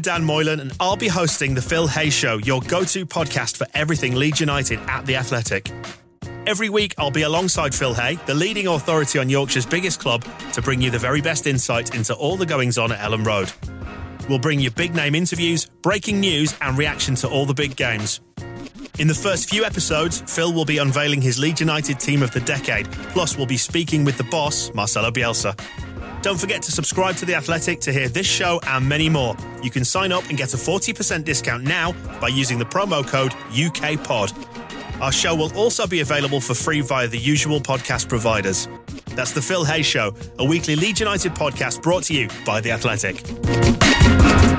Dan Moylan, and I'll be hosting The Phil Hay Show, your go to podcast for everything Leeds United at The Athletic. Every week, I'll be alongside Phil Hay, the leading authority on Yorkshire's biggest club, to bring you the very best insight into all the goings on at Elland Road. We'll bring you big name interviews, breaking news, and reaction to all the big games. In the first few episodes, Phil will be unveiling his Leeds United team of the decade, plus, we'll be speaking with the boss, Marcelo Bielsa. Don't forget to subscribe to The Athletic to hear this show and many more. You can sign up and get a 40% discount now by using the promo code UKPOD. Our show will also be available for free via the usual podcast providers. That's The Phil Hay Show, a weekly Leeds United podcast brought to you by The Athletic.